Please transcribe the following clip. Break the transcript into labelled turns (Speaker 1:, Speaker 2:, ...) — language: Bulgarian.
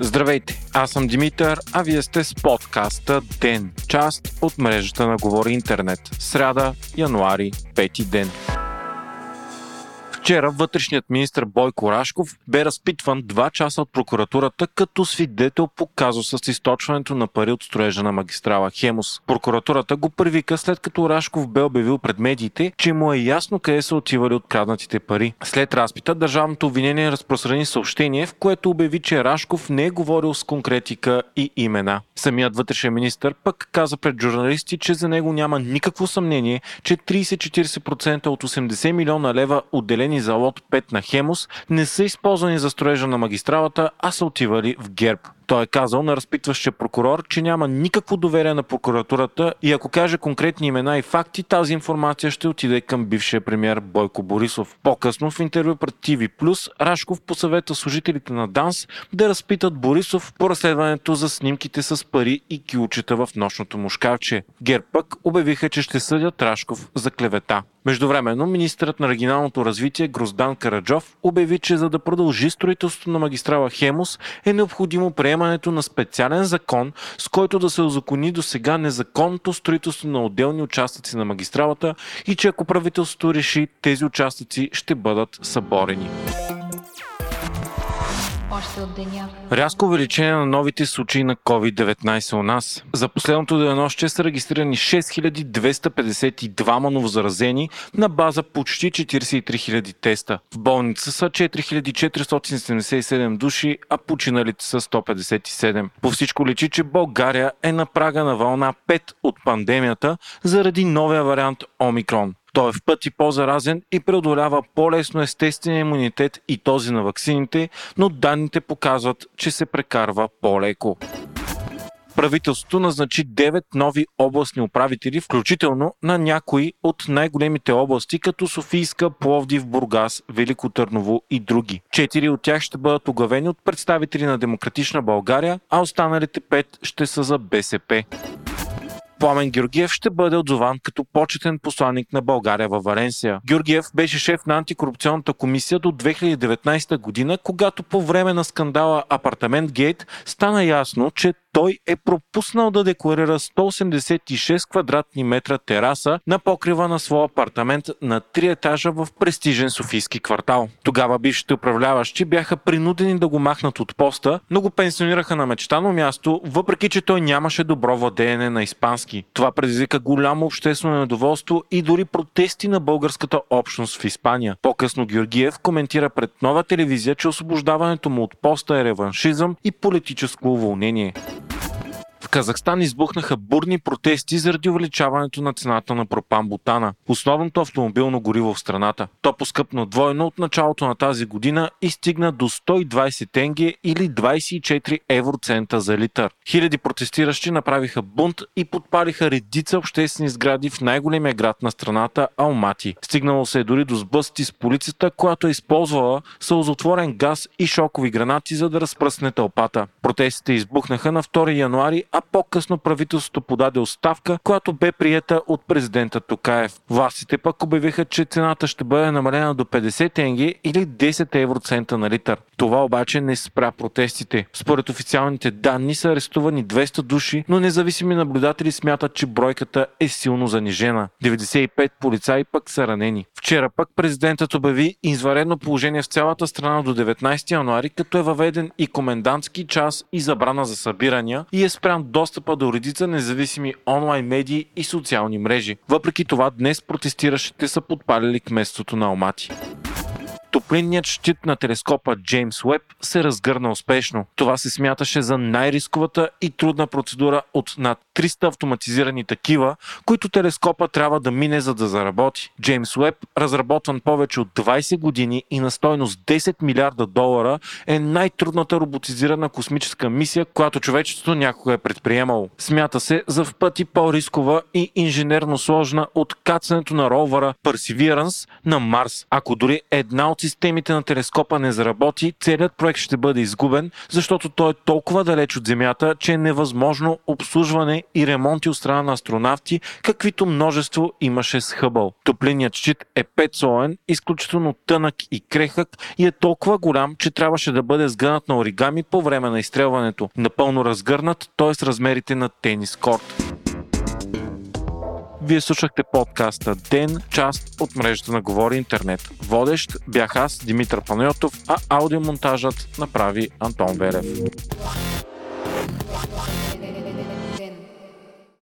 Speaker 1: Здравейте, аз съм Димитър, а вие сте с подкаста ДЕН, част от мрежата на Говори Интернет. Сряда, януари, пети ден. Вчера вътрешният министр Бойко Рашков бе разпитван два часа от прокуратурата като свидетел по казуса с източването на пари от строежа на магистрала Хемус. Прокуратурата го привика след като Рашков бе обявил пред медиите, че му е ясно къде са отивали откраднатите пари. След разпита държавното обвинение разпространи съобщение, в което обяви, че Рашков не е говорил с конкретика и имена. Самият вътрешен министр пък каза пред журналисти, че за него няма никакво съмнение, че 30-40% от 80 милиона лева отделени за лот 5 на Хемус не са използвани за строежа на магистралата, а са отивали в ГЕРБ. Той е казал на разпитващия прокурор, че няма никакво доверие на прокуратурата и ако каже конкретни имена и факти, тази информация ще отиде към бившия премьер Бойко Борисов. По-късно в интервю пред TV+, Рашков посъвета служителите на ДАНС да разпитат Борисов по разследването за снимките с пари и килчета в нощното му шкафче. Гер пък обявиха, че ще съдят Рашков за клевета. Междувременно, министърът на регионалното развитие Гроздан Караджов обяви, че за да продължи строителството на магистрала Хемус е необходимо приемането на специален закон, с който да се озакони до сега незаконното строителство на отделни участъци на магистралата и че ако правителството реши, тези участъци ще бъдат съборени още от деня. Рязко увеличение на новите случаи на COVID-19 у нас. За последното денонощие са регистрирани 6252 новозаразени на база почти 43 000 теста. В болница са 4477 души, а починалите са 157. По всичко лечи, че България е на прага на вълна 5 от пандемията заради новия вариант Омикрон. Той е в пъти по-заразен и преодолява по-лесно естествения имунитет и този на ваксините, но данните показват, че се прекарва по-леко. Правителството назначи 9 нови областни управители, включително на някои от най-големите области, като Софийска, Пловдив, Бургас, Велико Търново и други. Четири от тях ще бъдат оглавени от представители на Демократична България, а останалите пет ще са за БСП. Пламен Георгиев ще бъде отзован като почетен посланник на България във Валенсия. Георгиев беше шеф на антикорупционната комисия до 2019 година, когато по време на скандала Апартамент Гейт стана ясно, че той е пропуснал да декларира 186 квадратни метра тераса на покрива на своя апартамент на три етажа в престижен софийски квартал. Тогава бившите управляващи бяха принудени да го махнат от поста, но го пенсионираха на мечтано място, въпреки че той нямаше добро владеене на испански. Това предизвика голямо обществено недоволство и дори протести на българската общност в Испания. По-късно Георгиев коментира пред нова телевизия, че освобождаването му от поста е реваншизъм и политическо уволнение. Казахстан избухнаха бурни протести заради увеличаването на цената на пропан-бутана, основното автомобилно гориво в страната. То поскъпна двойно от началото на тази година и стигна до 120 тенге или 24 евроцента за литър. Хиляди протестиращи направиха бунт и подпалиха редица обществени сгради в най-големия град на страната Алмати. Стигнало се е дори до сблъсти с полицията, която е използвала сълзотворен газ и шокови гранати, за да разпръсне тълпата. Протестите избухнаха на 2 януари, а по-късно правителството подаде оставка, която бе приета от президента Токаев. Властите пък обявиха, че цената ще бъде намалена до 50 тенги или 10 евроцента на литър. Това обаче не спря протестите. Според официалните данни са арестувани 200 души, но независими наблюдатели смятат, че бройката е силно занижена. 95 полицаи пък са ранени. Вчера пък президентът обяви изваредно положение в цялата страна до 19 януари, като е въведен и комендантски час и забрана за събирания и е спрян достъпа до редица независими онлайн медии и социални мрежи. Въпреки това, днес протестиращите са подпалили кместото на Омати. Топлинният щит на телескопа Джеймс Уеб се разгърна успешно. Това се смяташе за най-рисковата и трудна процедура от над 300 автоматизирани такива, които телескопа трябва да мине за да заработи. Джеймс Уеб, разработван повече от 20 години и на стойност 10 милиарда долара, е най-трудната роботизирана космическа мисия, която човечеството някога е предприемало. Смята се за в пъти по-рискова и инженерно сложна от кацането на ровъра Perseverance на Марс, ако дори една от системите на телескопа не заработи, целият проект ще бъде изгубен, защото той е толкова далеч от Земята, че е невъзможно обслужване и ремонти от страна на астронавти, каквито множество имаше с Хъбъл. Топлинният щит е 5 слоен, изключително тънък и крехък и е толкова голям, че трябваше да бъде сгънат на оригами по време на изстрелването. Напълно разгърнат, т.е. размерите на тенис корт. Вие слушахте подкаста Ден, част от мрежата на Говори Интернет. Водещ бях аз, Димитър Панайотов, а аудиомонтажът направи Антон Верев.